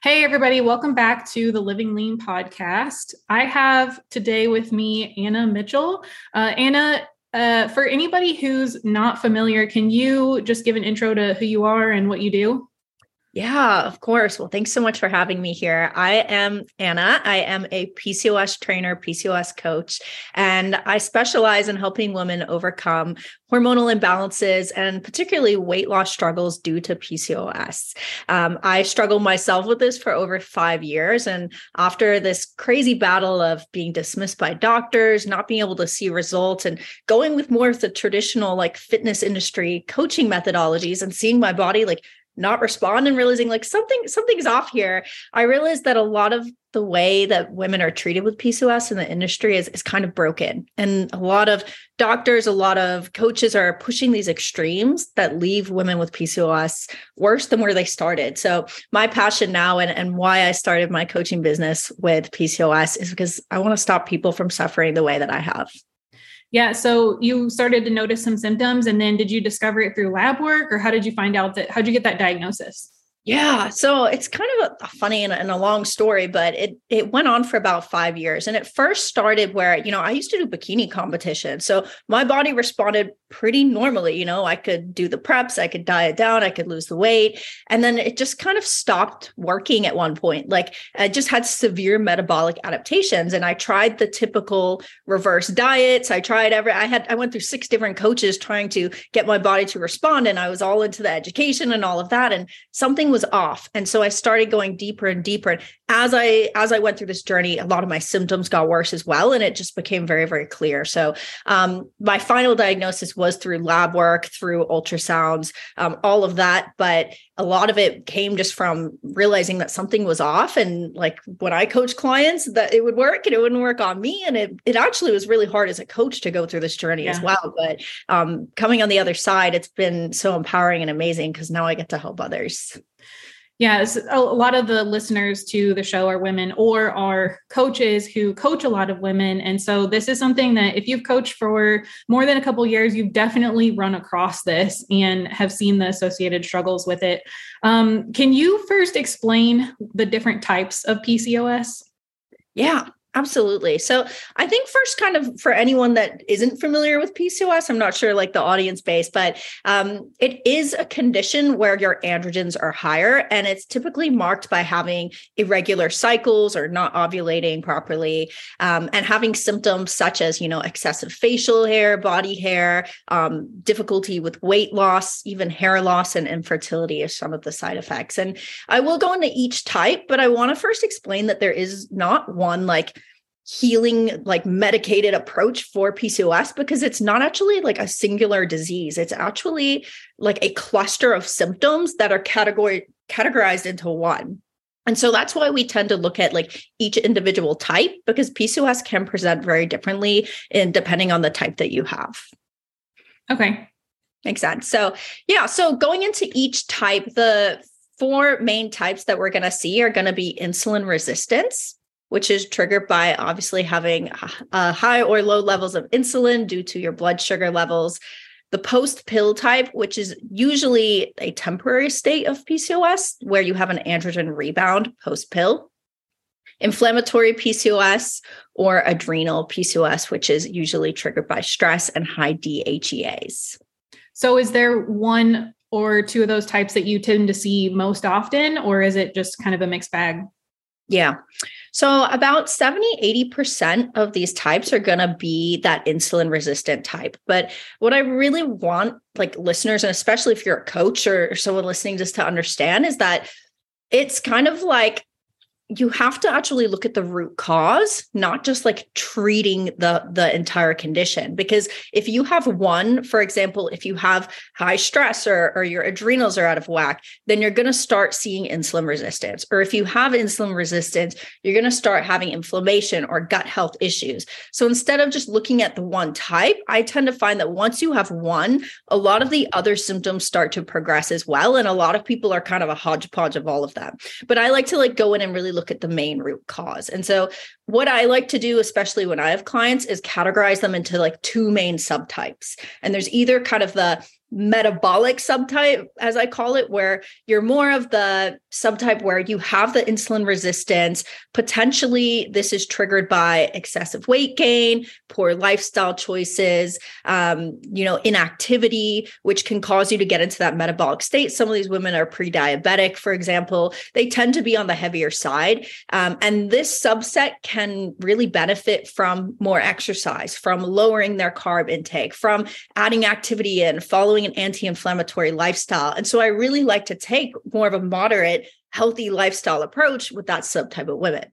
Hey, everybody, welcome back to the Living Lean podcast. I have today with me Anna Mitchell. Uh, Anna, uh, for anybody who's not familiar, can you just give an intro to who you are and what you do? Yeah, of course. Well, thanks so much for having me here. I am Anna. I am a PCOS trainer, PCOS coach, and I specialize in helping women overcome hormonal imbalances and particularly weight loss struggles due to PCOS. Um, I struggled myself with this for over five years. And after this crazy battle of being dismissed by doctors, not being able to see results, and going with more of the traditional like fitness industry coaching methodologies and seeing my body like not respond and realizing like something something's off here. I realized that a lot of the way that women are treated with pcos in the industry is, is kind of broken. And a lot of doctors a lot of coaches are pushing these extremes that leave women with pcos worse than where they started. So my passion now and, and why i started my coaching business with pcos is because i want to stop people from suffering the way that i have yeah. So you started to notice some symptoms, and then did you discover it through lab work, or how did you find out that? How did you get that diagnosis? Yeah, so it's kind of a, funny and, and, a long story, but it it went on for about five years, and it first started where you know I used to do bikini competition, so my body responded pretty normally. You know, I could do the preps, I could diet down, I could lose the weight, and then it just kind of stopped working at one point. Like I just had severe metabolic adaptations, and I tried the typical reverse diets. I tried every. I had I went through six different coaches trying to get my body to respond, and I was all into the education and all of that, and something was was off. And so i started going deeper and deeper. And as i as i went through this journey a lot of my symptoms got worse as well and it just became very very clear. So um, my final diagnosis was through lab work through ultrasounds um, all of that. But a lot of it came just from realizing that something was off. And like when i coach clients that it would work and it wouldn't work on me. And it, it actually was really hard as a coach to go through this journey yeah. as well. But um, coming on the other side it's been so empowering and amazing because now i get to help others Yes, a lot of the listeners to the show are women or are coaches who coach a lot of women. And so this is something that if you've coached for more than a couple years, you've definitely run across this and have seen the associated struggles with it. Um, can you first explain the different types of PCOS? Yeah. Absolutely. So I think first, kind of for anyone that isn't familiar with PCOS, I'm not sure like the audience base, but um, it is a condition where your androgens are higher, and it's typically marked by having irregular cycles or not ovulating properly, um, and having symptoms such as you know excessive facial hair, body hair, um, difficulty with weight loss, even hair loss, and infertility are some of the side effects. And I will go into each type, but I want to first explain that there is not one like healing like medicated approach for PCOS because it's not actually like a singular disease. It's actually like a cluster of symptoms that are category categorized into one. And so that's why we tend to look at like each individual type because PCOS can present very differently in depending on the type that you have. Okay. Makes sense. So yeah so going into each type the four main types that we're going to see are going to be insulin resistance which is triggered by obviously having uh, high or low levels of insulin due to your blood sugar levels. The post pill type, which is usually a temporary state of PCOS where you have an androgen rebound post pill. Inflammatory PCOS or adrenal PCOS, which is usually triggered by stress and high DHEAs. So, is there one or two of those types that you tend to see most often, or is it just kind of a mixed bag? Yeah. So about 70, 80% of these types are going to be that insulin resistant type. But what I really want like listeners, and especially if you're a coach or someone listening just to understand is that it's kind of like you have to actually look at the root cause not just like treating the the entire condition. Because if you have one for example if you have high stress or, or your adrenals are out of whack then you're going to start seeing insulin resistance. Or if you have insulin resistance you're going to start having inflammation or gut health issues. So instead of just looking at the one type i tend to find that once you have one a lot of the other symptoms start to progress as well and a lot of people are kind of a hodgepodge of all of them but i like to like go in and really look at the main root cause. And so what I like to do, especially when I have clients, is categorize them into like two main subtypes. And there's either kind of the metabolic subtype, as I call it, where you're more of the subtype where you have the insulin resistance. Potentially, this is triggered by excessive weight gain, poor lifestyle choices, um, you know, inactivity, which can cause you to get into that metabolic state. Some of these women are pre diabetic, for example. They tend to be on the heavier side. Um, and this subset can really benefit from more exercise, from lowering their carb intake, from adding activity in, following an anti inflammatory lifestyle. And so I really like to take more of a moderate, healthy lifestyle approach with that subtype of women.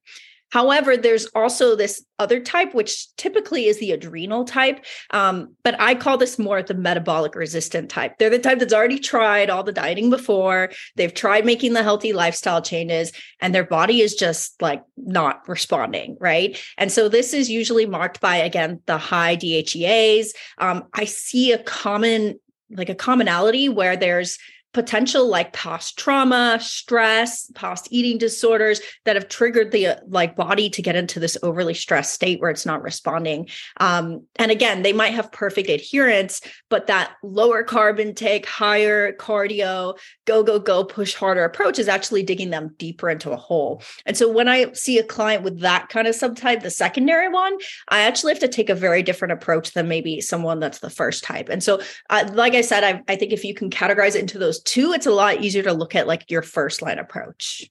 However, there's also this other type, which typically is the adrenal type. Um, but I call this more the metabolic resistant type. They're the type that's already tried all the dieting before. They've tried making the healthy lifestyle changes, and their body is just like not responding. Right. And so this is usually marked by, again, the high DHEAs. Um, I see a common like a commonality where there's potential like past trauma, stress, past eating disorders that have triggered the uh, like body to get into this overly stressed state where it's not responding. Um, and again, they might have perfect adherence, but that lower carb intake, higher cardio, go go go, push harder approach is actually digging them deeper into a hole. And so when I see a client with that kind of subtype, the secondary one, I actually have to take a very different approach than maybe someone that's the first type. And so, uh, like I said, I, I think if you can categorize it into those two, it's a lot easier to look at like your first line approach.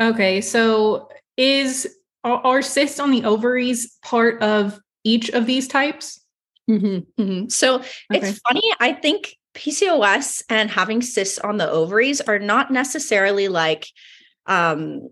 Okay. So is are, cysts on the ovaries part of each of these types? Mm-hmm, mm-hmm. So okay. it's funny. I think PCOS and having cysts on the ovaries are not necessarily like um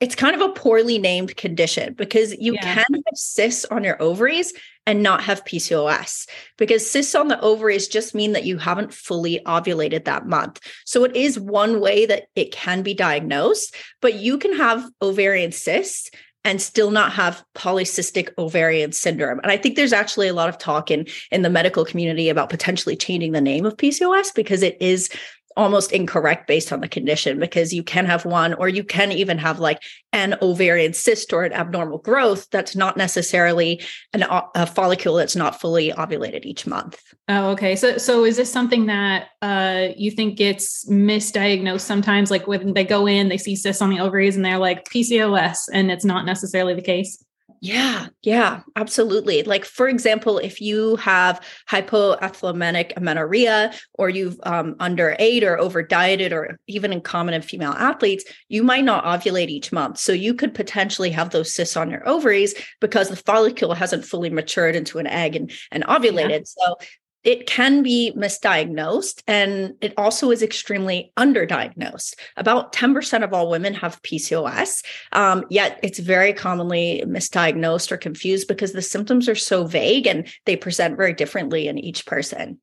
it's kind of a poorly named condition because you yeah. can have cysts on your ovaries and not have PCOS because cysts on the ovaries just mean that you haven't fully ovulated that month. So it is one way that it can be diagnosed, but you can have ovarian cysts and still not have polycystic ovarian syndrome. And I think there's actually a lot of talk in in the medical community about potentially changing the name of PCOS because it is almost incorrect based on the condition because you can have one or you can even have like an ovarian cyst or an abnormal growth that's not necessarily an, a follicle that's not fully ovulated each month. Oh, okay. So, so is this something that uh, you think gets misdiagnosed sometimes? Like when they go in, they see cysts on the ovaries and they're like PCOS, and it's not necessarily the case. Yeah, yeah, absolutely. Like for example, if you have hypothalamic amenorrhea or you've um, under ate or over dieted or even in common in female athletes, you might not ovulate each month. So you could potentially have those cysts on your ovaries because the follicle hasn't fully matured into an egg and, and ovulated. Yeah. So it can be misdiagnosed and it also is extremely underdiagnosed. About 10% of all women have PCOS, um, yet it's very commonly misdiagnosed or confused because the symptoms are so vague and they present very differently in each person.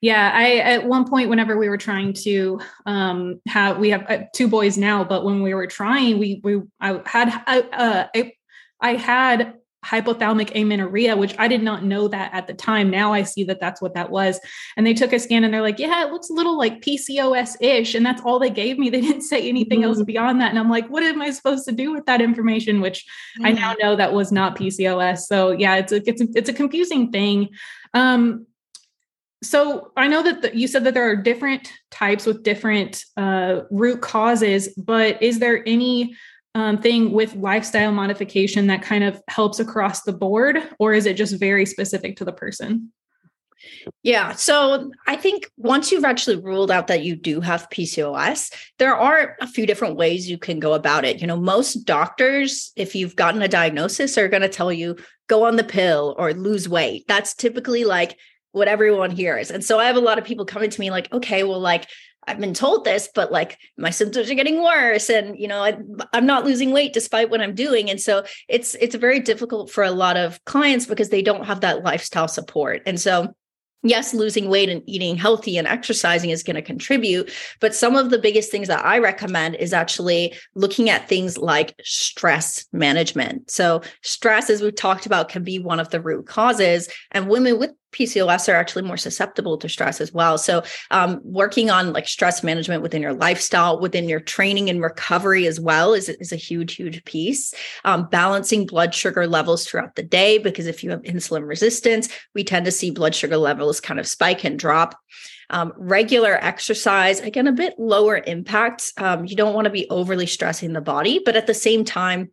Yeah, I at one point whenever we were trying to um have we have uh, two boys now, but when we were trying, we we I had uh, I, I had hypothalamic amenorrhea, which I did not know that at the time. Now I see that that's what that was. And they took a scan and they're like, yeah, it looks a little like PCOS ish. And that's all they gave me. They didn't say anything mm-hmm. else beyond that. And I'm like, what am I supposed to do with that information? Which mm-hmm. I now know that was not PCOS. So yeah, it's a, it's a, it's a confusing thing. Um, so I know that the, you said that there are different types with different uh, root causes, but is there any um, thing with lifestyle modification that kind of helps across the board, or is it just very specific to the person? Yeah. So I think once you've actually ruled out that you do have PCOS, there are a few different ways you can go about it. You know, most doctors, if you've gotten a diagnosis, are going to tell you go on the pill or lose weight. That's typically like what everyone hears. And so I have a lot of people coming to me like, okay, well, like I've been told this, but like my symptoms are getting worse, and you know I, I'm not losing weight despite what I'm doing, and so it's it's very difficult for a lot of clients because they don't have that lifestyle support, and so yes, losing weight and eating healthy and exercising is going to contribute. But some of the biggest things that I recommend is actually looking at things like stress management. So, stress, as we've talked about, can be one of the root causes. And women with PCOS are actually more susceptible to stress as well. So, um, working on like stress management within your lifestyle, within your training and recovery as well is, is a huge, huge piece. Um, balancing blood sugar levels throughout the day, because if you have insulin resistance, we tend to see blood sugar levels kind of spike and drop. Um, regular exercise, again, a bit lower impact. Um, you don't want to be overly stressing the body, but at the same time,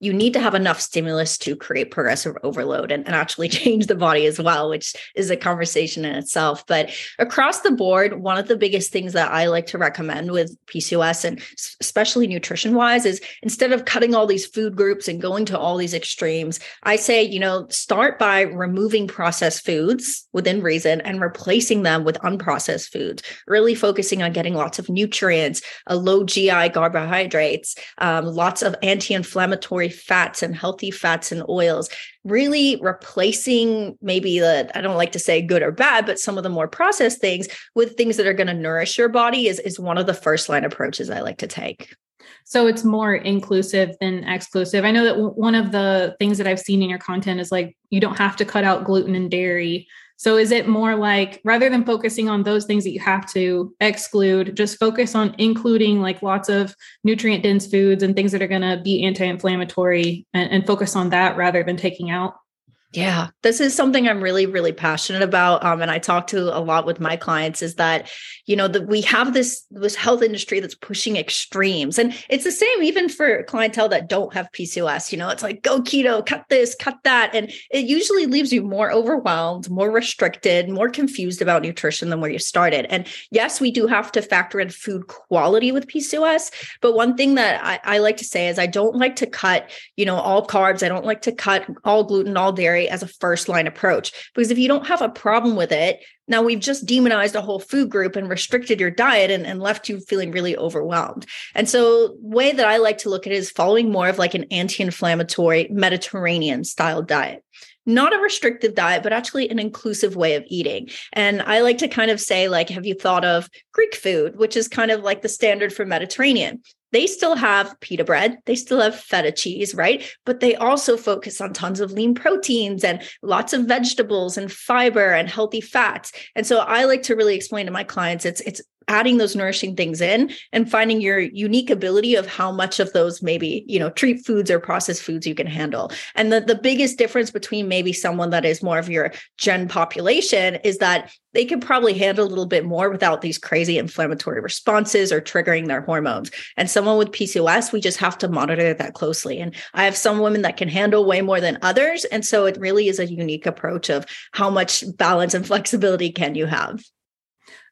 you need to have enough stimulus to create progressive overload and, and, actually change the body as well, which is a conversation in itself. But across the board, one of the biggest things that I like to recommend with PCOS and especially nutrition wise is instead of cutting all these food groups and going to all these extremes, I say, you know, start by removing processed foods within reason and replacing them with unprocessed foods, really focusing on getting lots of nutrients, a low GI carbohydrates, um, lots of anti inflammatory fats and healthy fats and oils, really replacing maybe the, I don't like to say good or bad, but some of the more processed things with things that are going to nourish your body is, is one of the first line approaches I like to take. So it's more inclusive than exclusive. I know that w- one of the things that I've seen in your content is like you don't have to cut out gluten and dairy so is it more like rather than focusing on those things that you have to exclude, just focus on including like lots of nutrient dense foods and things that are going to be anti-inflammatory and, and focus on that rather than taking out? Yeah, this is something I'm really, really passionate about. Um, and I talk to a lot with my clients is that, you know, that we have this this health industry that's pushing extremes. And it's the same even for clientele that don't have PCOS. You know, it's like go keto, cut this, cut that. And it usually leaves you more overwhelmed, more restricted, more confused about nutrition than where you started. And yes, we do have to factor in food quality with PCOS. But one thing that I, I like to say is I don't like to cut, you know, all carbs. I don't like to cut all gluten, all dairy as a first line approach. Because if you don't have a problem with it, now we've just demonized a whole food group and restricted your diet and, and left you feeling really overwhelmed. And so, way that I like to look at it is following more of like an anti-inflammatory Mediterranean style diet not a restrictive diet, but actually an inclusive way of eating. And I like to kind of say, like, have you thought of Greek food, which is kind of like the standard for Mediterranean? They still have pita bread, they still have feta cheese, right? But they also focus on tons of lean proteins and lots of vegetables and fiber and healthy fats. And so I like to really explain to my clients it's it's adding those nourishing things in and finding your unique ability of how much of those maybe you know treat foods or processed foods you can handle. And the, the biggest difference between maybe someone that is more of your gen population is that they can probably handle a little bit more without these crazy inflammatory responses or triggering their hormones. And someone with pcos we just have to monitor that closely. And i have some women that can handle way more than others. And so it really is a unique approach of how much balance and flexibility can you have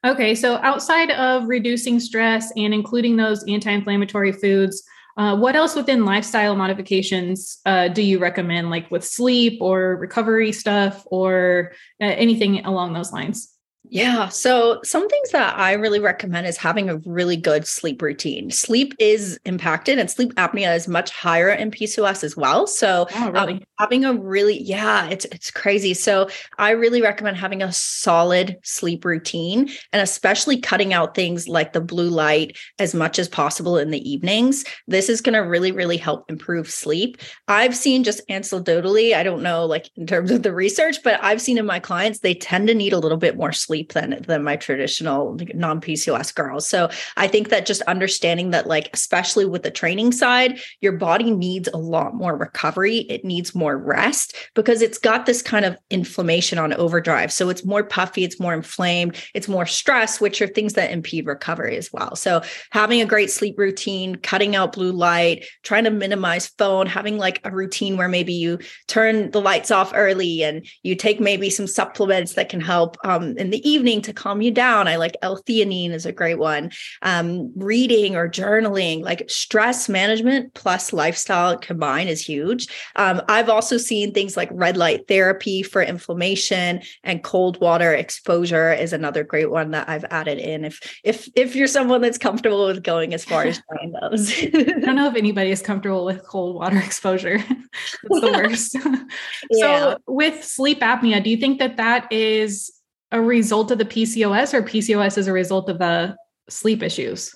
Okay, so outside of reducing stress and including those anti inflammatory foods, uh, what else within lifestyle modifications uh, do you recommend, like with sleep or recovery stuff or uh, anything along those lines? Yeah. So, some things that I really recommend is having a really good sleep routine. Sleep is impacted, and sleep apnea is much higher in PCOS as well. So, oh, really? um, having a really, yeah, it's it's crazy. So, I really recommend having a solid sleep routine, and especially cutting out things like the blue light as much as possible in the evenings. This is going to really, really help improve sleep. I've seen just anecdotally, I don't know, like in terms of the research, but I've seen in my clients they tend to need a little bit more sleep sleep than than my traditional non PCOS girls. So I think that just understanding that, like especially with the training side, your body needs a lot more recovery. It needs more rest because it's got this kind of inflammation on overdrive. So it's more puffy, it's more inflamed, it's more stress, which are things that impede recovery as well. So having a great sleep routine, cutting out blue light, trying to minimize phone, having like a routine where maybe you turn the lights off early and you take maybe some supplements that can help um, in the evening to calm you down. I like L-theanine is a great one. Um, reading or journaling, like stress management plus lifestyle combined is huge. Um, I've also seen things like red light therapy for inflammation and cold water exposure is another great one that I've added in. If if if you're someone that's comfortable with going as far as trying those. I don't know if anybody is comfortable with cold water exposure. it's the worst. yeah. So with sleep apnea, do you think that that is a result of the PCOS or PCOS as a result of the sleep issues?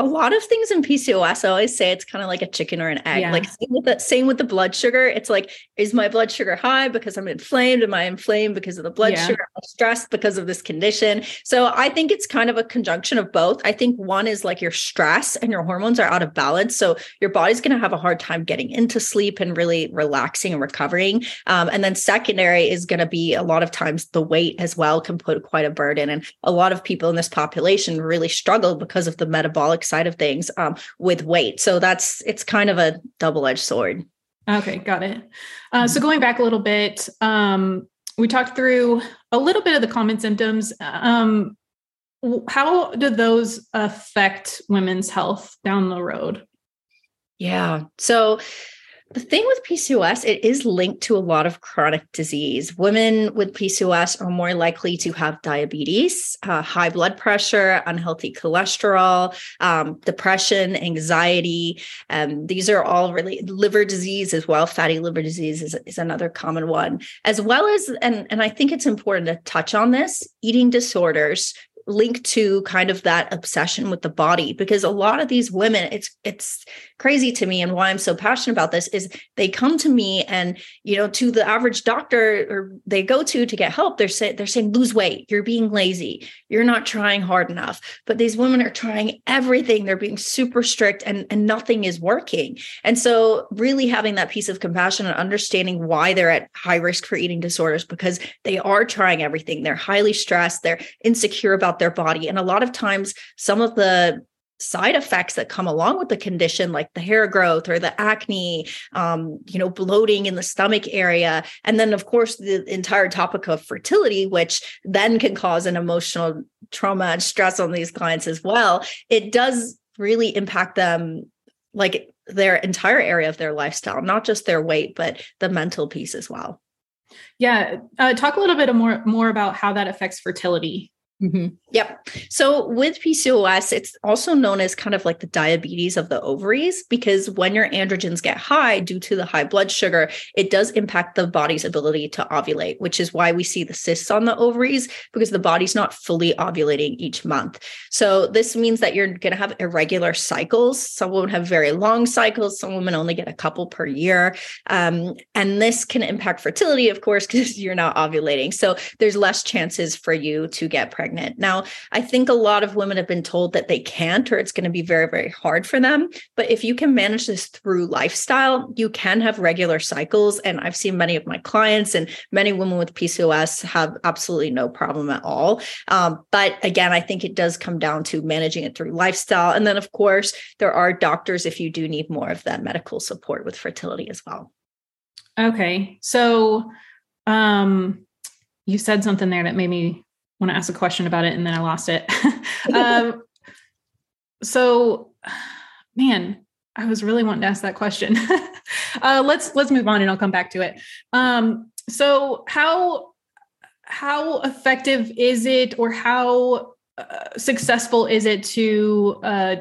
A lot of things in PCOS, I always say it's kind of like a chicken or an egg. Yeah. Like same with the same with the blood sugar. It's like, is my blood sugar high because I'm inflamed? Am I inflamed because of the blood yeah. sugar? Am stressed because of this condition? So I think it's kind of a conjunction of both. I think one is like your stress and your hormones are out of balance. So your body's going to have a hard time getting into sleep and really relaxing and recovering. Um, and then secondary is going to be a lot of times the weight as well can put quite a burden. And a lot of people in this population really struggle because of the metabolic side of things um, with weight. So that's it's kind of a double edged sword. Okay, got it. Uh, so going back a little bit, um, we talked through a little bit of the common symptoms. Um, how do those affect women's health down the road? Yeah. So the thing with PCOS, it is linked to a lot of chronic disease. Women with PCOS are more likely to have diabetes, uh, high blood pressure, unhealthy cholesterol, um, depression, anxiety. Um, these are all really liver disease as well. Fatty liver disease is, is another common one, as well as, and, and I think it's important to touch on this eating disorders, linked to kind of that obsession with the body because a lot of these women it's it's crazy to me and why I'm so passionate about this is they come to me and you know to the average doctor or they go to to get help they're saying they're saying lose weight. You're being lazy. You're not trying hard enough. But these women are trying everything. They're being super strict and and nothing is working. And so really having that piece of compassion and understanding why they're at high risk for eating disorders because they are trying everything. They're highly stressed. They're insecure about their body. And a lot of times some of the side effects that come along with the condition like the hair growth or the acne um, you know bloating in the stomach area. And then of course the entire topic of fertility which then can cause an emotional trauma and stress on these clients as well. It does really impact them like their entire area of their lifestyle not just their weight but the mental piece as well. Yeah uh, talk a little bit more more about how that affects fertility Mm-hmm. Yep. So with PCOS, it's also known as kind of like the diabetes of the ovaries because when your androgens get high due to the high blood sugar, it does impact the body's ability to ovulate, which is why we see the cysts on the ovaries because the body's not fully ovulating each month. So this means that you're going to have irregular cycles. Some women have very long cycles, some women only get a couple per year. Um, and this can impact fertility, of course, because you're not ovulating. So there's less chances for you to get pregnant pregnant. Now, I think a lot of women have been told that they can't or it's going to be very, very hard for them. But if you can manage this through lifestyle, you can have regular cycles. And I've seen many of my clients and many women with PCOS have absolutely no problem at all. Um, but again, I think it does come down to managing it through lifestyle. And then, of course, there are doctors if you do need more of that medical support with fertility as well. Okay. So, um, you said something there that made me want to ask a question about it and then I lost it. um, so, man, I was really wanting to ask that question. uh, let's let's move on and I'll come back to it. Um, so how how effective is it, or how uh, successful is it to uh,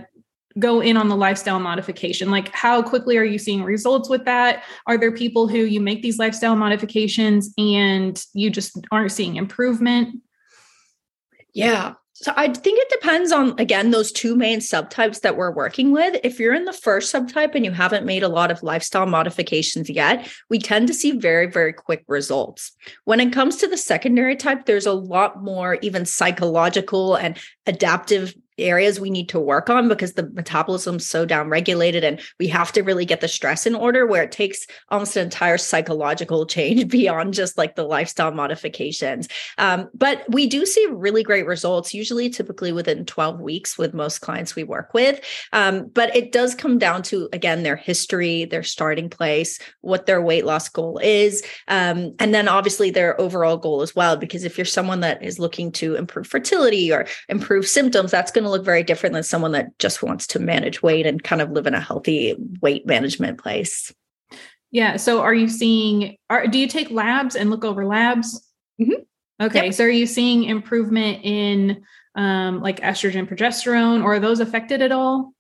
go in on the lifestyle modification? Like, how quickly are you seeing results with that? Are there people who you make these lifestyle modifications and you just aren't seeing improvement? Yeah. So I think it depends on again those two main subtypes that we're working with. If you're in the first subtype and you haven't made a lot of lifestyle modifications yet, we tend to see very very quick results. When it comes to the secondary type, there's a lot more even psychological and adaptive areas we need to work on because the metabolism's so downregulated and we have to really get the stress in order where it takes almost an entire psychological change beyond just like the lifestyle modifications. Um, but we do see really great results usually typically within 12 weeks with most clients we work with. Um, but it does come down to again their history their starting place what their weight loss goal is um, and then obviously their overall goal as well because if you're someone that is looking to improve fertility or improve symptoms that's going to to look very different than someone that just wants to manage weight and kind of live in a healthy weight management place. Yeah. So are you seeing, are, do you take labs and look over labs? Mm-hmm. Okay. Yep. So are you seeing improvement in um, like estrogen, progesterone, or are those affected at all?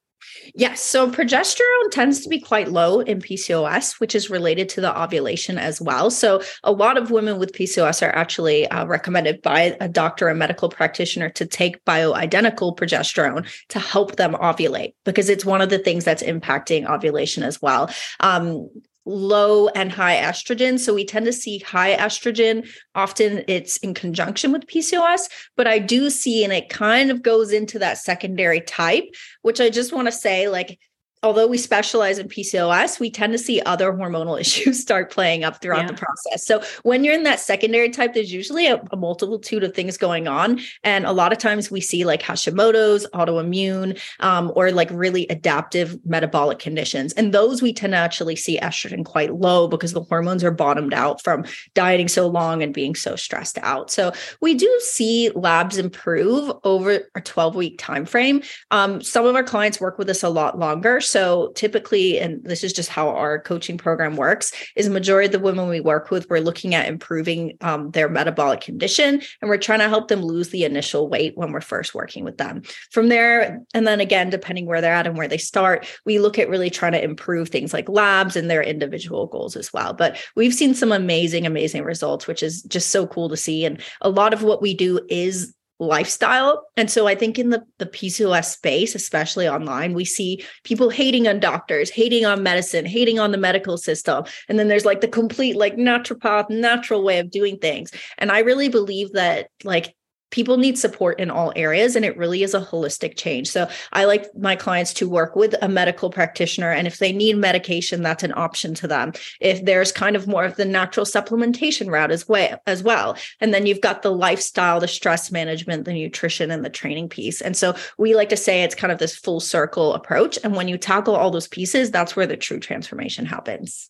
Yes. So progesterone tends to be quite low in PCOS, which is related to the ovulation as well. So a lot of women with PCOS are actually uh, recommended by a doctor or medical practitioner to take bioidentical progesterone to help them ovulate because it's one of the things that's impacting ovulation as well. Um, low and high estrogen. So we tend to see high estrogen. Often it's in conjunction with PCOS, but I do see, and it kind of goes into that secondary type, which I just want to say like, although we specialize in PCOS, we tend to see other hormonal issues start playing up throughout yeah. the process. So when you're in that secondary type, there's usually a, a, multitude of things going on. And a lot of times we see like Hashimoto's, autoimmune, um, or like really adaptive metabolic conditions. And those we tend to actually see estrogen quite low because the hormones are bottomed out from dieting so long and being so stressed out. So we do see labs improve over a 12 week time frame. Um, some of our clients work with us a lot longer. So typically, and this is just how our coaching program works, is a majority of the women we work with, we're looking at improving um, their metabolic condition and we're trying to help them lose the initial weight when we're first working with them. From there, and then again, depending where they're at and where they start, we look at really trying to improve things like labs and their individual goals as well. But we've seen some amazing, amazing results, which is just so cool to see. And a lot of what we do is lifestyle. And so I think in the, the PCOS space, especially online, we see people hating on doctors, hating on medicine, hating on the medical system. And then there's like the complete like naturopath, natural way of doing things. And I really believe that like people need support in all areas and it really is a holistic change. So i like my clients to work with a medical practitioner and if they need medication that's an option to them. If there's kind of more of the natural supplementation route as well as well and then you've got the lifestyle the stress management the nutrition and the training piece. And so we like to say it's kind of this full circle approach and when you tackle all those pieces that's where the true transformation happens.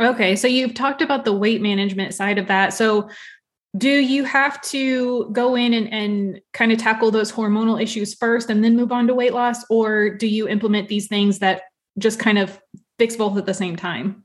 Okay, so you've talked about the weight management side of that. So do you have to go in and, and kind of tackle those hormonal issues first and then move on to weight loss? Or do you implement these things that just kind of fix both at the same time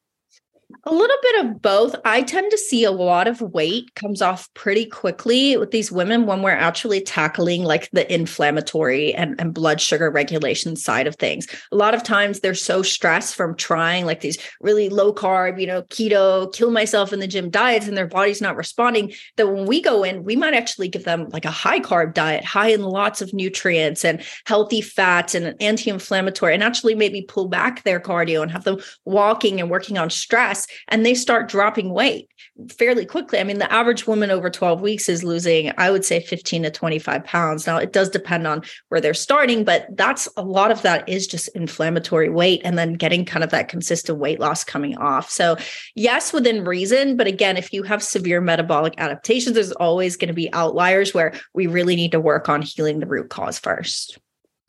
a little bit of both. I tend to see a lot of weight comes off pretty quickly with these women when we're actually tackling like the inflammatory and, and blood sugar regulation side of things. A lot of times they're so stressed from trying like these really low carb, you know, keto, kill myself in the gym diets, and their body's not responding. That when we go in, we might actually give them like a high carb diet, high in lots of nutrients and healthy fats and anti inflammatory, and actually maybe pull back their cardio and have them walking and working on stress and they start dropping weight fairly quickly. I mean, the average woman over 12 weeks is losing, I would say 15 to 25 pounds. Now, it does depend on where they're starting, but that's a lot of that is just inflammatory weight and then getting kind of that consistent weight loss coming off. So, yes, within reason. But again, if you have severe metabolic adaptations, there's always going to be outliers where we really need to work on healing the root cause first.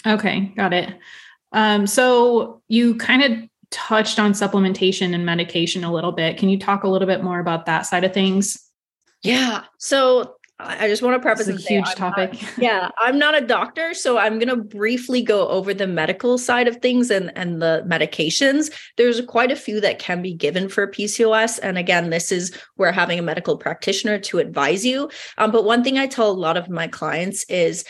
Okay, got it. Um, so you kind of touched on supplementation and medication a little bit. Can you talk a little bit more about that side of things? Yeah. So I just want to preface it's a huge topic. Not, yeah, I'm not a doctor, so I'm going to briefly go over the medical side of things and and the medications. There's quite a few that can be given for PCOS, and again, this is where having a medical practitioner to advise you. Um, but one thing I tell a lot of my clients is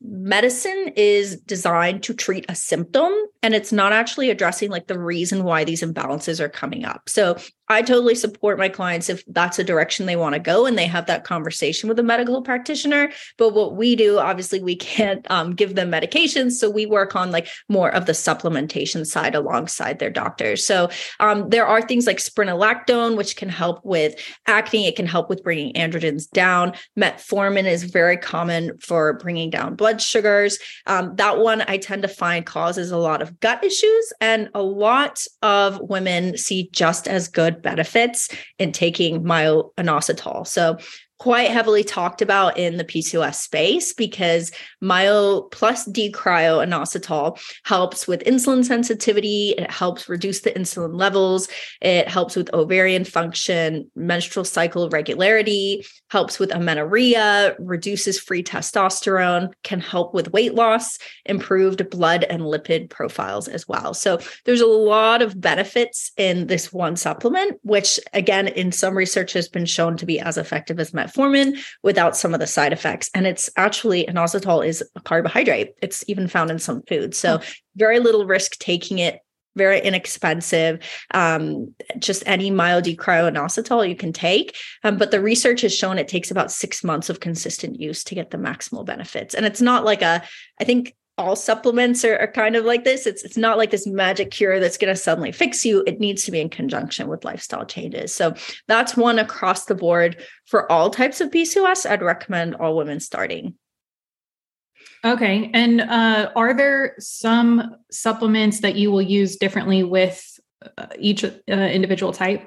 medicine is designed to treat a symptom and it's not actually addressing like the reason why these imbalances are coming up. So I totally support my clients if that's a direction they want to go and they have that conversation with a medical practitioner. But what we do, obviously, we can't um, give them medications. So we work on like more of the supplementation side alongside their doctors. So um, there are things like spironolactone, which can help with acne. It can help with bringing androgens down. Metformin is very common for bringing down blood sugars. Um, that one I tend to find causes a lot of gut issues. And a lot of women see just as good benefits in taking myo-inositol. So quite heavily talked about in the PCOS space because myo plus D-chiro-inositol helps with insulin sensitivity. It helps reduce the insulin levels. It helps with ovarian function, menstrual cycle regularity, helps with amenorrhea, reduces free testosterone, can help with weight loss, improved blood and lipid profiles as well. So there's a lot of benefits in this one supplement, which again, in some research has been shown to be as effective as metformin without some of the side effects. And it's actually inositol is a carbohydrate. It's even found in some foods. So very little risk taking it very inexpensive. Um, just any myo inositol you can take. Um, but the research has shown it takes about six months of consistent use to get the maximal benefits. And it's not like a, I think all supplements are, are kind of like this. It's it's not like this magic cure that's going to suddenly fix you. It needs to be in conjunction with lifestyle changes. So that's one across the board for all types of PCOS. I'd recommend all women starting. Okay. And uh, are there some supplements that you will use differently with uh, each uh, individual type?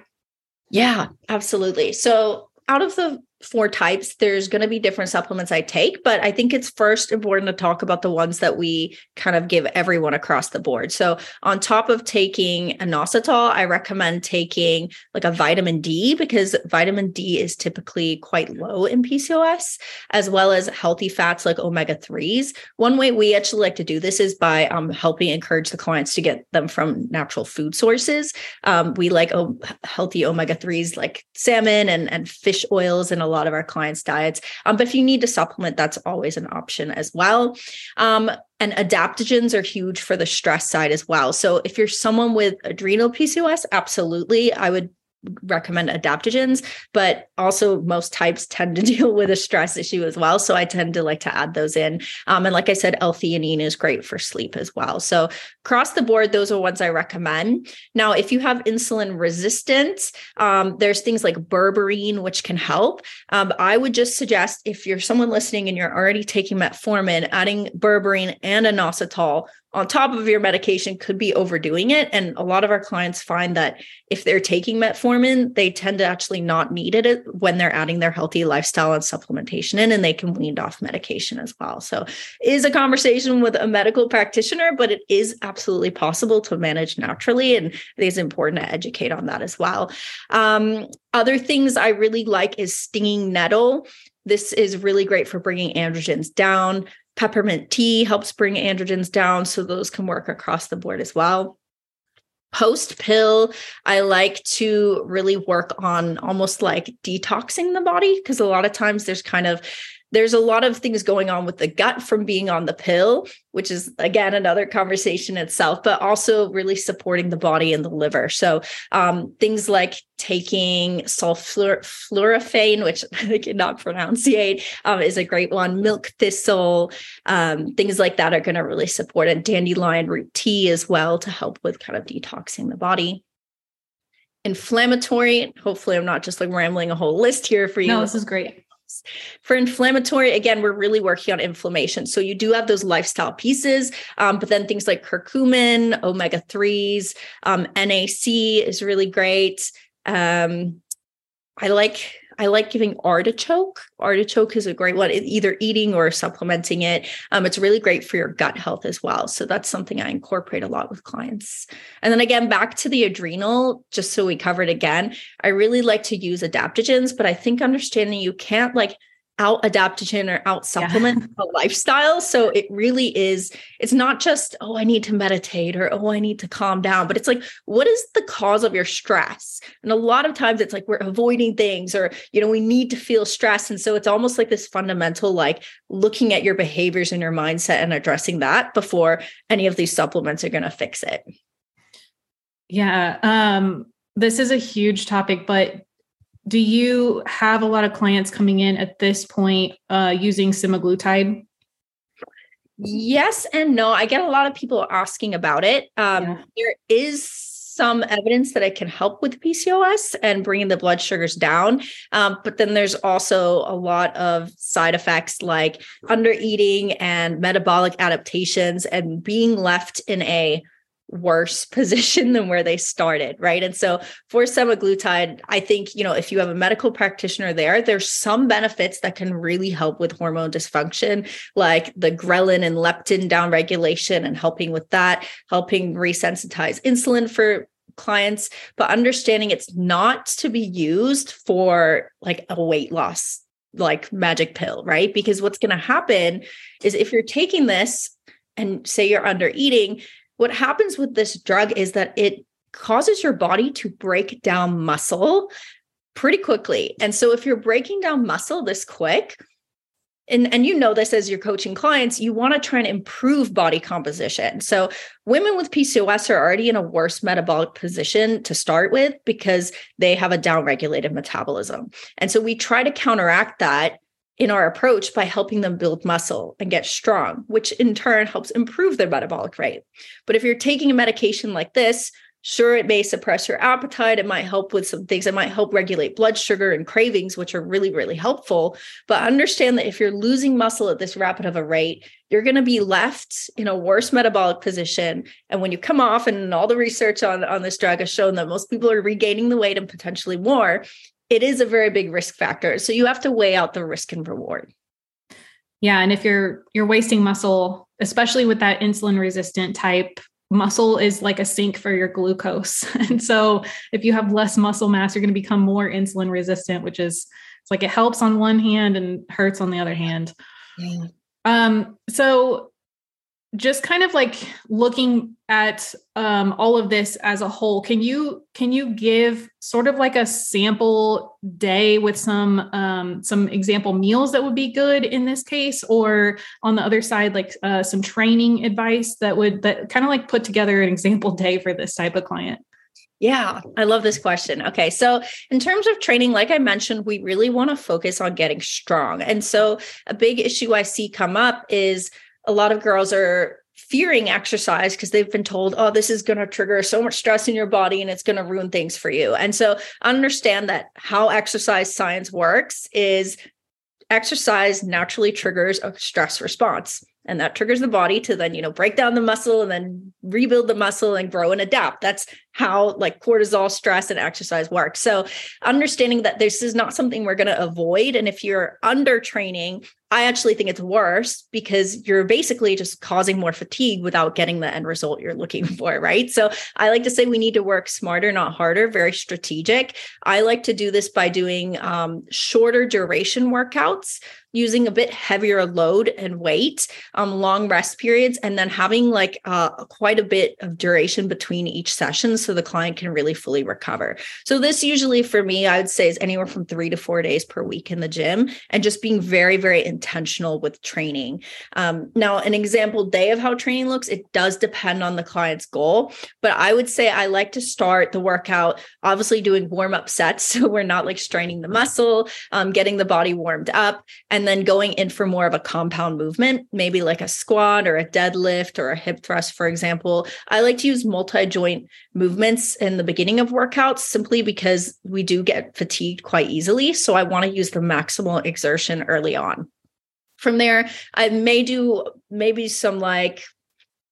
Yeah, absolutely. So out of the four types, there's going to be different supplements I take, but I think it's first important to talk about the ones that we kind of give everyone across the board. So, on top of taking inositol, I recommend taking like a vitamin D because vitamin D is typically quite low in PCOS, as well as healthy fats like omega 3s. One way we actually like to do this is by um, helping encourage the clients to get them from natural food sources. Um, we like oh, healthy omega 3s like salmon and, and fish oils and a lot of our clients' diets. Um, but if you need to supplement, that's always an option as well. Um, and adaptogens are huge for the stress side as well. So if you're someone with adrenal PCOS, absolutely, I would recommend adaptogens, but also most types tend to deal with a stress issue as well. So I tend to like to add those in. Um, and like I said, L-theanine is great for sleep as well. So across the board, those are ones I recommend. Now, if you have insulin resistance, um, there's things like berberine, which can help. Um, I would just suggest if you're someone listening and you're already taking metformin, adding berberine and inositol on top of your medication could be overdoing it. And a lot of our clients find that if they're taking metformin, they tend to actually not need it when they're adding their healthy lifestyle and supplementation in, and they can wean off medication as well. So is a conversation with a medical practitioner, but it is absolutely possible to manage naturally. And it is important to educate on that as well. Um, other things I really like is stinging nettle. This is really great for bringing androgens down. Peppermint tea helps bring androgens down, so those can work across the board as well. Post pill, I like to really work on almost like detoxing the body because a lot of times there's kind of there's a lot of things going on with the gut from being on the pill, which is again another conversation itself, but also really supporting the body and the liver. So um, things like taking sulforaphane, which I cannot pronunciate, um, is a great one. Milk thistle, um, things like that are going to really support it. Dandelion root tea as well to help with kind of detoxing the body inflammatory. Hopefully, I'm not just like rambling a whole list here for you. No, this is great. For inflammatory, again, we're really working on inflammation. So you do have those lifestyle pieces, um, but then things like curcumin, omega 3s, um, NAC is really great. Um, I like I like giving artichoke. Artichoke is a great one, either eating or supplementing it. Um, it's really great for your gut health as well. So that's something I incorporate a lot with clients. And then again, back to the adrenal, just so we covered again, I really like to use adaptogens, but I think understanding you can't like out adaptogen or out supplement yeah. a lifestyle. So it really is, it's not just, oh, I need to meditate or oh, I need to calm down, but it's like, what is the cause of your stress? And a lot of times it's like we're avoiding things or, you know, we need to feel stress. And so it's almost like this fundamental, like looking at your behaviors and your mindset and addressing that before any of these supplements are going to fix it. Yeah. Um, this is a huge topic, but do you have a lot of clients coming in at this point uh, using semaglutide? Yes and no. I get a lot of people asking about it. Um, yeah. There is some evidence that it can help with PCOS and bringing the blood sugars down. Um, but then there's also a lot of side effects like under eating and metabolic adaptations and being left in a worse position than where they started, right? And so for semaglutide, I think, you know, if you have a medical practitioner there, there's some benefits that can really help with hormone dysfunction, like the ghrelin and leptin downregulation and helping with that, helping resensitize insulin for clients, but understanding it's not to be used for like a weight loss like magic pill, right? Because what's going to happen is if you're taking this and say you're under eating, what happens with this drug is that it causes your body to break down muscle pretty quickly. And so if you're breaking down muscle this quick, and, and you know this as you're coaching clients, you want to try and improve body composition. So women with PCOS are already in a worse metabolic position to start with because they have a downregulated metabolism. And so we try to counteract that in our approach by helping them build muscle and get strong, which in turn helps improve their metabolic rate. But if you're taking a medication like this, sure, it may suppress your appetite. It might help with some things. It might help regulate blood sugar and cravings, which are really, really helpful. But understand that if you're losing muscle at this rapid of a rate, you're going to be left in a worse metabolic position. And when you come off, and all the research on, on this drug has shown that most people are regaining the weight and potentially more, it is a very big risk factor. So you have to weigh out the risk and reward. Yeah, and if you're you're wasting muscle, especially with that insulin resistant type, muscle is like a sink for your glucose. And so if you have less muscle mass, you're going to become more insulin resistant, which is it's like it helps on one hand and hurts on the other hand. Yeah. Um so just kind of like looking at um, all of this as a whole can you can you give sort of like a sample day with some um, some example meals that would be good in this case or on the other side like uh, some training advice that would that kind of like put together an example day for this type of client yeah, I love this question. Okay. So, in terms of training, like I mentioned, we really want to focus on getting strong. And so, a big issue I see come up is a lot of girls are fearing exercise because they've been told, oh, this is going to trigger so much stress in your body and it's going to ruin things for you. And so understand that how exercise science works is exercise naturally triggers a stress response and that triggers the body to then you know break down the muscle and then rebuild the muscle and grow and adapt. That's how like cortisol stress and exercise work. So understanding that this is not something we're going to avoid. And if you're under training i actually think it's worse because you're basically just causing more fatigue without getting the end result you're looking for right? So i like to say we need to work smarter not harder very strategic. I like to do this by doing um, shorter duration workouts using a bit heavier load and weight, um, long rest periods, and then having like uh, quite a bit of duration between each session so the client can really fully recover. So, this usually for me, I would say is anywhere from three to four days per week in the gym and just being very, very intentional with training. Um, now, an example day of how training looks, it does depend on the client's goal, but I would say I like to start the workout obviously doing warm up sets. So, we're not like straining the muscle, um, getting the body warmed up. And and then going in for more of a compound movement, maybe like a squat or a deadlift or a hip thrust, for example. I like to use multi joint movements in the beginning of workouts simply because we do get fatigued quite easily. So I want to use the maximal exertion early on. From there, I may do maybe some like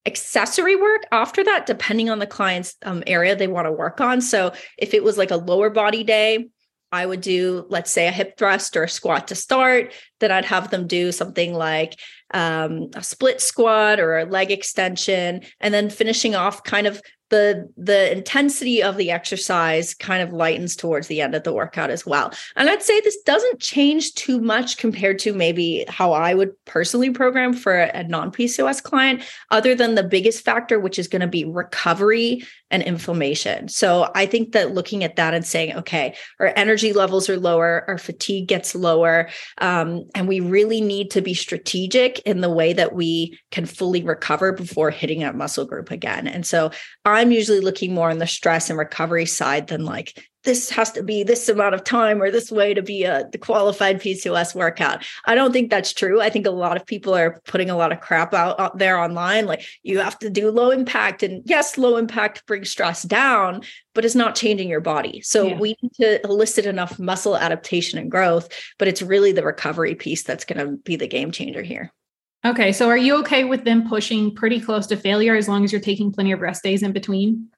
accessory work after that, depending on the client's um, area they want to work on. So if it was like a lower body day, I would do, let's say, a hip thrust or a squat to start. Then I'd have them do something like um, a split squat or a leg extension, and then finishing off kind of the the intensity of the exercise kind of lightens towards the end of the workout as well. And I'd say this doesn't change too much compared to maybe how I would personally program for a non-PCOS client other than the biggest factor which is going to be recovery and inflammation. So I think that looking at that and saying okay, our energy levels are lower, our fatigue gets lower, um, and we really need to be strategic in the way that we can fully recover before hitting that muscle group again. And so I'm usually looking more on the stress and recovery side than like this has to be this amount of time or this way to be a the qualified PCOS workout. I don't think that's true. I think a lot of people are putting a lot of crap out, out there online like you have to do low impact and yes, low impact brings stress down, but it's not changing your body. So yeah. we need to elicit enough muscle adaptation and growth, but it's really the recovery piece that's going to be the game changer here. Okay. So are you okay with them pushing pretty close to failure as long as you're taking plenty of rest days in between?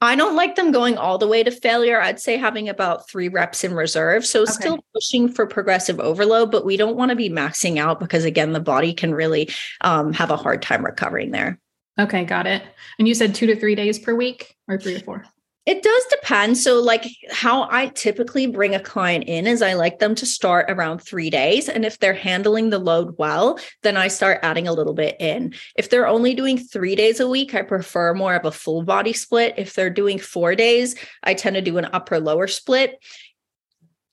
I don't like them going all the way to failure. I'd say having about three reps in reserve. So okay. still pushing for progressive overload, but we don't want to be maxing out because, again, the body can really um, have a hard time recovering there. Okay, got it. And you said two to three days per week or three to four? It does depend. So, like how I typically bring a client in is I like them to start around three days. And if they're handling the load well, then I start adding a little bit in. If they're only doing three days a week, I prefer more of a full body split. If they're doing four days, I tend to do an upper lower split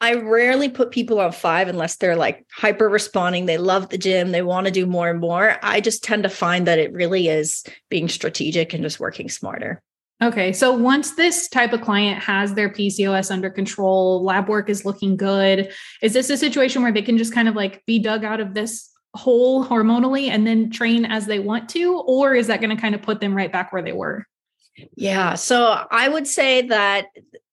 I rarely put people on five unless they're like hyper responding. They love the gym. They want to do more and more. I just tend to find that it really is being strategic and just working smarter. Okay. So once this type of client has their PCOS under control, lab work is looking good, is this a situation where they can just kind of like be dug out of this hole hormonally and then train as they want to? Or is that going to kind of put them right back where they were? Yeah. So I would say that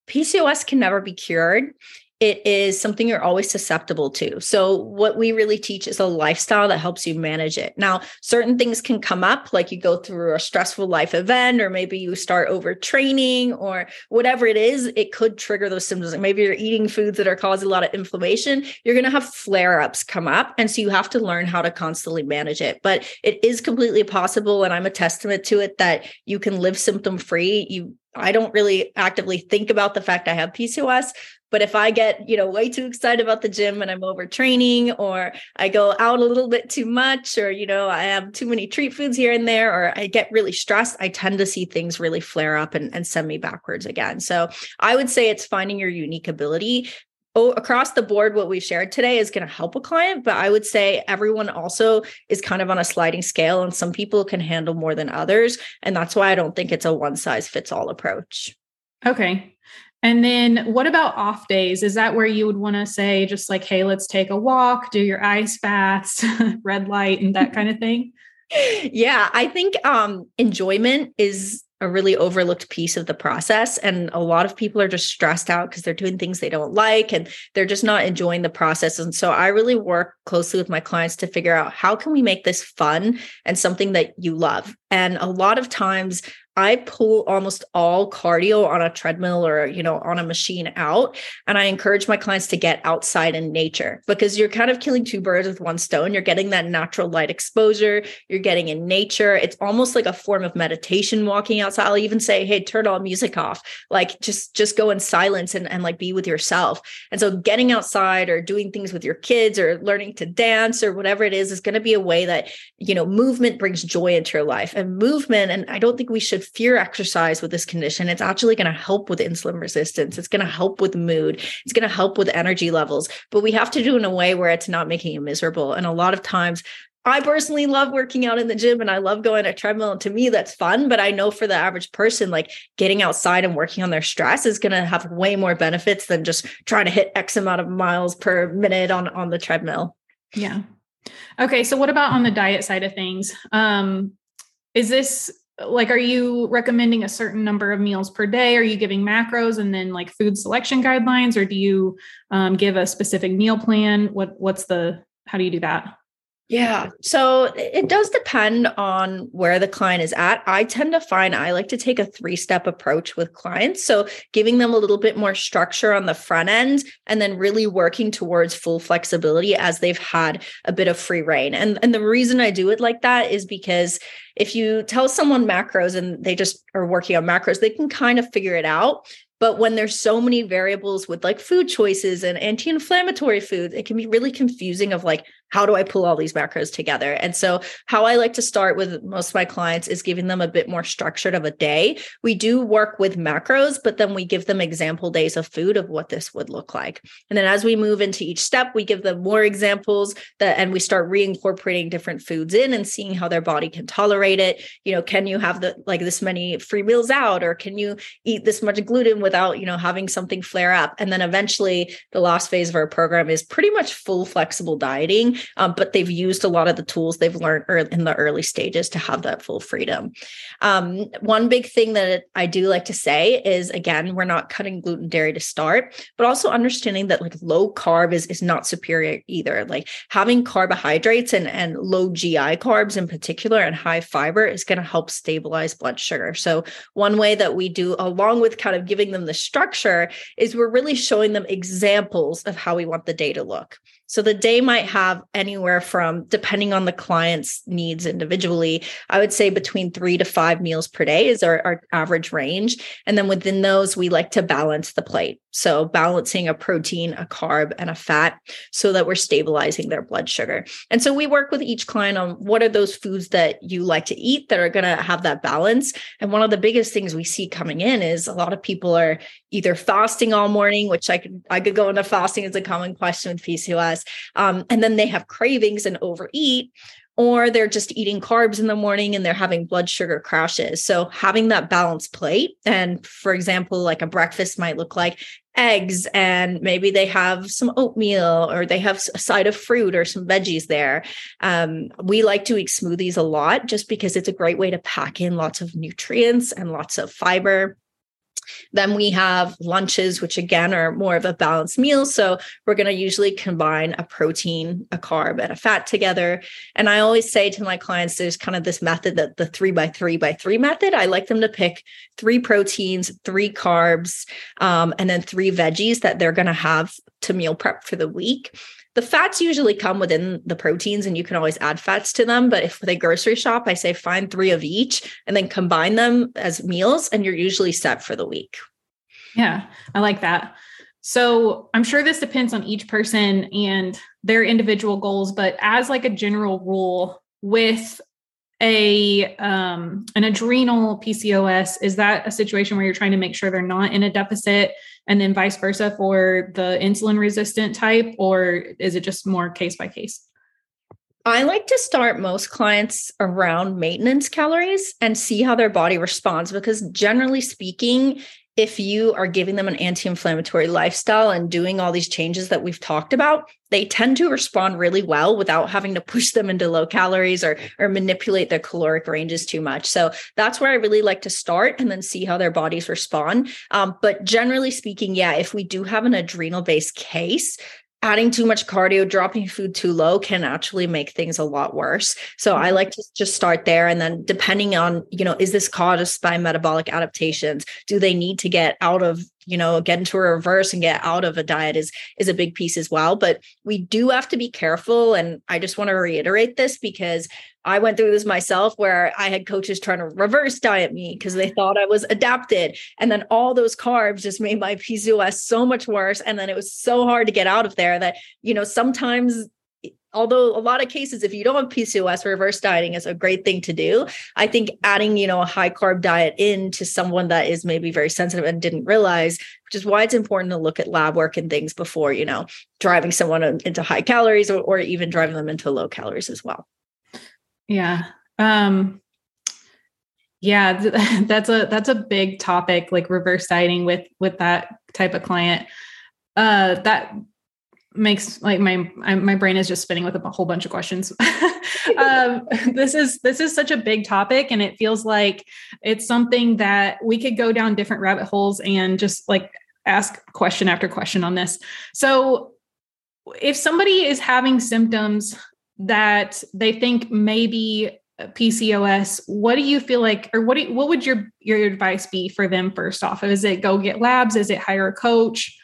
PCOS can never be cured it is something you're always susceptible to. So, what we really teach is a lifestyle that helps you manage it. Now, certain things can come up, like you go through a stressful life event, or maybe you start overtraining, or whatever it is, it could trigger those symptoms. Like maybe you're eating foods that are causing a lot of inflammation, you're going to have flare ups come up. And so, you have to learn how to constantly manage it. But it is completely possible. And I'm a testament to it that you can live symptom free. You I don't really actively think about the fact I have PCOS, but if I get, you know, way too excited about the gym and I'm overtraining or I go out a little bit too much or, you know, I have too many treat foods here and there or I get really stressed, I tend to see things really flare up and, and send me backwards again. So I would say it's finding your unique ability oh, across the board, what we've shared today is going to help a client, but I would say everyone also is kind of on a sliding scale, and some people can handle more than others. And that's why I don't think it's a one size fits all approach. Okay. And then what about off days? Is that where you would want to say, just like, hey, let's take a walk, do your ice baths, red light, and that kind of thing? yeah, I think um, enjoyment is a really overlooked piece of the process. And a lot of people are just stressed out because they're doing things they don't like and they're just not enjoying the process. And so I really work closely with my clients to figure out how can we make this fun and something that you love. And a lot of times I pull almost all cardio on a treadmill or, you know, on a machine out. And I encourage my clients to get outside in nature because you're kind of killing two birds with one stone. You're getting that natural light exposure. You're getting in nature. It's almost like a form of meditation walking outside. I'll even say, Hey, turn all music off. Like just, just go in silence and, and like be with yourself. And so getting outside or doing things with your kids or learning to dance or whatever it is, is going to be a way that, you know, movement brings joy into your life and movement. And I don't think we should fear exercise with this condition. It's actually going to help with insulin resistance. It's going to help with mood. It's going to help with energy levels. But we have to do it in a way where it's not making you miserable. And a lot of times, I personally love working out in the gym and I love going to treadmill. And to me, that's fun. But I know for the average person, like getting outside and working on their stress is going to have way more benefits than just trying to hit X amount of miles per minute on, on the treadmill. Yeah. Okay. So what about on the diet side of things? Um, is this like are you recommending a certain number of meals per day? Are you giving macros and then like food selection guidelines or do you um, give a specific meal plan? What what's the how do you do that yeah. So it does depend on where the client is at. I tend to find I like to take a three step approach with clients. So giving them a little bit more structure on the front end and then really working towards full flexibility as they've had a bit of free reign. And, and the reason I do it like that is because if you tell someone macros and they just are working on macros, they can kind of figure it out. But when there's so many variables with like food choices and anti-inflammatory foods, it can be really confusing of like, how do I pull all these macros together? And so, how I like to start with most of my clients is giving them a bit more structured of a day. We do work with macros, but then we give them example days of food of what this would look like. And then as we move into each step, we give them more examples that and we start reincorporating different foods in and seeing how their body can tolerate it. You know, can you have the like this many free meals out or can you eat this much gluten without, you know, having something flare up? And then eventually the last phase of our program is pretty much full flexible dieting um, but they've used a lot of the tools they've learned in the early stages to have that full freedom. Um, one big thing that I do like to say is again, we're not cutting gluten dairy to start, but also understanding that like low carb is, is not superior either. Like having carbohydrates and, and low GI carbs in particular and high fiber is going to help stabilize blood sugar. So, one way that we do, along with kind of giving them the structure, is we're really showing them examples of how we want the day to look. So the day might have anywhere from, depending on the client's needs individually, I would say between three to five meals per day is our, our average range. And then within those, we like to balance the plate. So balancing a protein, a carb, and a fat so that we're stabilizing their blood sugar. And so we work with each client on what are those foods that you like to eat that are going to have that balance. And one of the biggest things we see coming in is a lot of people are either fasting all morning, which I could I could go into fasting is a common question with PCOS, um, and then they have cravings and overeat, or they're just eating carbs in the morning and they're having blood sugar crashes. So having that balanced plate, and for example, like a breakfast might look like eggs and maybe they have some oatmeal or they have a side of fruit or some veggies there. Um, we like to eat smoothies a lot just because it's a great way to pack in lots of nutrients and lots of fiber. Then we have lunches, which again are more of a balanced meal. So we're going to usually combine a protein, a carb, and a fat together. And I always say to my clients, there's kind of this method that the three by three by three method. I like them to pick three proteins, three carbs, um, and then three veggies that they're going to have to meal prep for the week. The fats usually come within the proteins and you can always add fats to them. But if they grocery shop, I say find three of each and then combine them as meals and you're usually set for the week. Yeah, I like that. So I'm sure this depends on each person and their individual goals, but as like a general rule with a um an adrenal PCOS, is that a situation where you're trying to make sure they're not in a deficit and then vice versa for the insulin resistant type, or is it just more case by case? I like to start most clients around maintenance calories and see how their body responds because, generally speaking, if you are giving them an anti inflammatory lifestyle and doing all these changes that we've talked about, they tend to respond really well without having to push them into low calories or, or manipulate their caloric ranges too much. So that's where I really like to start and then see how their bodies respond. Um, but generally speaking, yeah, if we do have an adrenal based case, adding too much cardio, dropping food too low can actually make things a lot worse. So I mm-hmm. like to just start there. And then depending on, you know, is this caused by metabolic adaptations? Do they need to get out of you know get into a reverse and get out of a diet is is a big piece as well. But we do have to be careful and i just want to reiterate this because i went through this myself where i had coaches trying to reverse diet me because they thought i was adapted. And then all those carbs just made my pcos so much worse and then it was so hard to get out of there that you know sometimes although a lot of cases if you don't have pcos reverse dieting is a great thing to do. I think adding you know a high carb diet into someone that is maybe very sensitive and didn't realize which is why it's important to look at lab work and things before you know driving someone into high calories or, or even driving them into low calories as well. Yeah. Um yeah that's a that's a big topic like reverse dieting with with that type of client. Uh that makes like my my brain is just spinning with a whole bunch of questions. um, this is this is such a big topic, and it feels like it's something that we could go down different rabbit holes and just like ask question after question on this. So, if somebody is having symptoms that they think maybe PCOS, what do you feel like, or what do you, what would your your advice be for them? First off, is it go get labs? Is it hire a coach?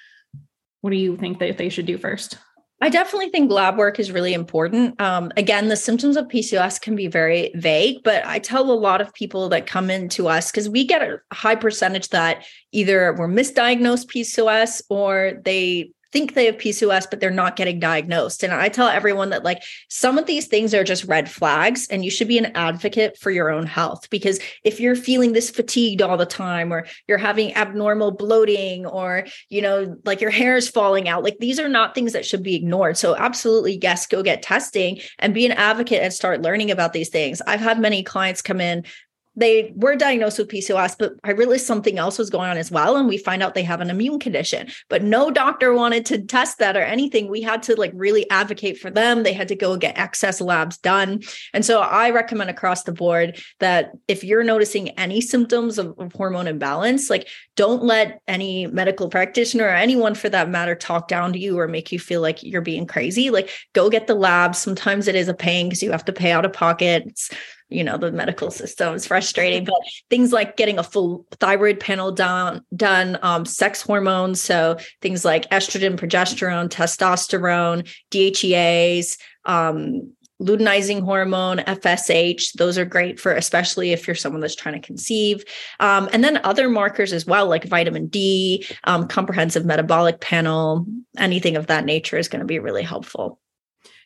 What do you think that they should do first? I definitely think lab work is really important. Um, again, the symptoms of PCOS can be very vague, but I tell a lot of people that come into us because we get a high percentage that either were misdiagnosed PCOS or they think they have PCOS, but they're not getting diagnosed. And I tell everyone that, like, some of these things are just red flags, and you should be an advocate for your own health. Because if you're feeling this fatigued all the time, or you're having abnormal bloating, or, you know, like your hair is falling out, like, these are not things that should be ignored. So, absolutely, yes, go get testing and be an advocate and start learning about these things. I've had many clients come in they were diagnosed with PCOS, but I realized something else was going on as well. And we find out they have an immune condition, but no doctor wanted to test that or anything. We had to like really advocate for them. They had to go get excess labs done. And so I recommend across the board that if you're noticing any symptoms of, of hormone imbalance, like don't let any medical practitioner or anyone for that matter talk down to you or make you feel like you're being crazy. Like go get the labs. Sometimes it is a pain because you have to pay out of pocket. It's, you know the medical system is frustrating but things like getting a full thyroid panel done done um, sex hormones so things like estrogen progesterone testosterone DHEA-S um, luteinizing hormone, FSH. Those are great for, especially if you're someone that's trying to conceive. Um, and then other markers as well, like vitamin D, um, comprehensive metabolic panel, anything of that nature is going to be really helpful.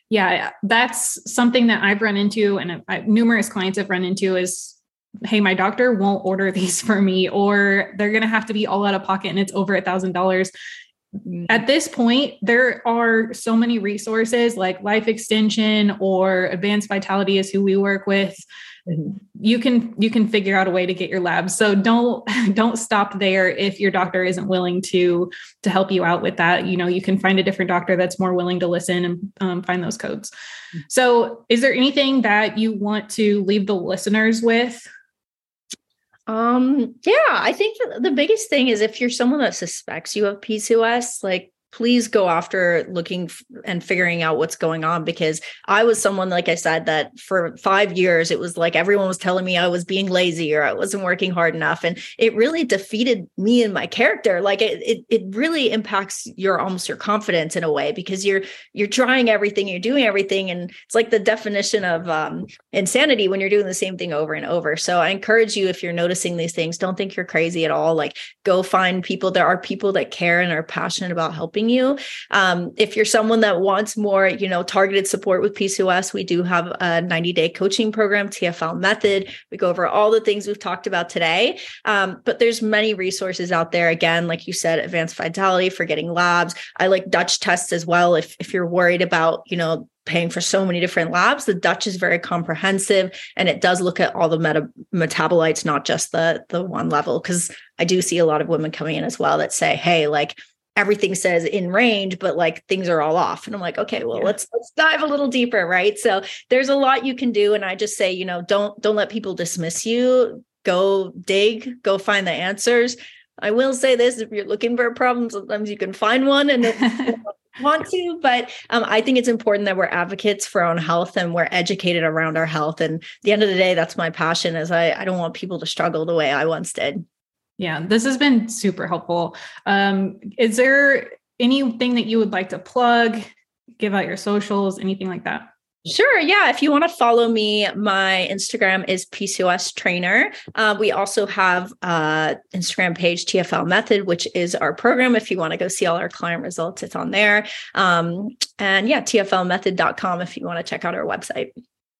Yeah, that's something that I've run into, and I, numerous clients have run into is hey my doctor won't order these for me or they're going to have to be all out of pocket and it's over a thousand dollars Mm-hmm. At this point, there are so many resources like Life Extension or Advanced Vitality is who we work with. You can you can figure out a way to get your labs. So don't don't stop there if your doctor isn't willing to to help you out with that. You know, you can find a different doctor that's more willing to listen and um, find those codes. So, is there anything that you want to leave the listeners with um, yeah, I think the biggest thing is if you're someone that suspects you have PCOS, like please go after looking f- and figuring out what's going on because I was someone like I said that for 5 years it was like everyone was telling me I was being lazy or I wasn't working hard enough and it really defeated me and my character. Like it it, it really impacts your almost your confidence in a way because you're you're trying everything you're doing everything and it's like the definition of um, insanity when you're doing the same thing over and over. So I encourage you if you're noticing these things don't think you're crazy at all. Like go find people. There are people that care and are passionate about helping helping you. Um, if you're someone that wants more, you know, targeted support with PCOS, we do have a 90 day coaching program, TFL method. We go over all the things we've talked about today. Um, but there's many resources out there. Again, like you said, advanced vitality for getting labs. I like Dutch tests as well. If, if you're worried about, you know, paying for so many different labs. The Dutch is very comprehensive and it does look at all the meta- metabolites, not just the the one level. Because I do see a lot of women coming in as well that say, "Hey, like everything says in range but like things are all off. And i'm like okay well yeah. let's let's dive a little deeper right? So there's a lot you can do and i just say you know don't don't let people dismiss you. Go dig go find the answers. I will say this if you're looking for a problem sometimes you can find one and want to but um, i think it's important that we're advocates for our own health and we're educated around our health. And the end of the day that's my passion is I, I don't want people to struggle the way i once did yeah, this has been super helpful. Um, is there anything that you would like to plug, give out your socials, anything like that? Sure. Yeah. If you want to follow me, my Instagram is PCOS trainer. Uh, we also have uh Instagram page TFL Method, which is our program. If you want to go see all our client results, it's on there. Um, and yeah, TFLmethod.com if you want to check out our website.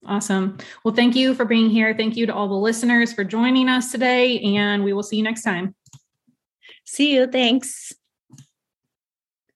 Awesome. Well, thank you for being here. Thank you to all the listeners for joining us today, and we will see you next time. See you. Thanks.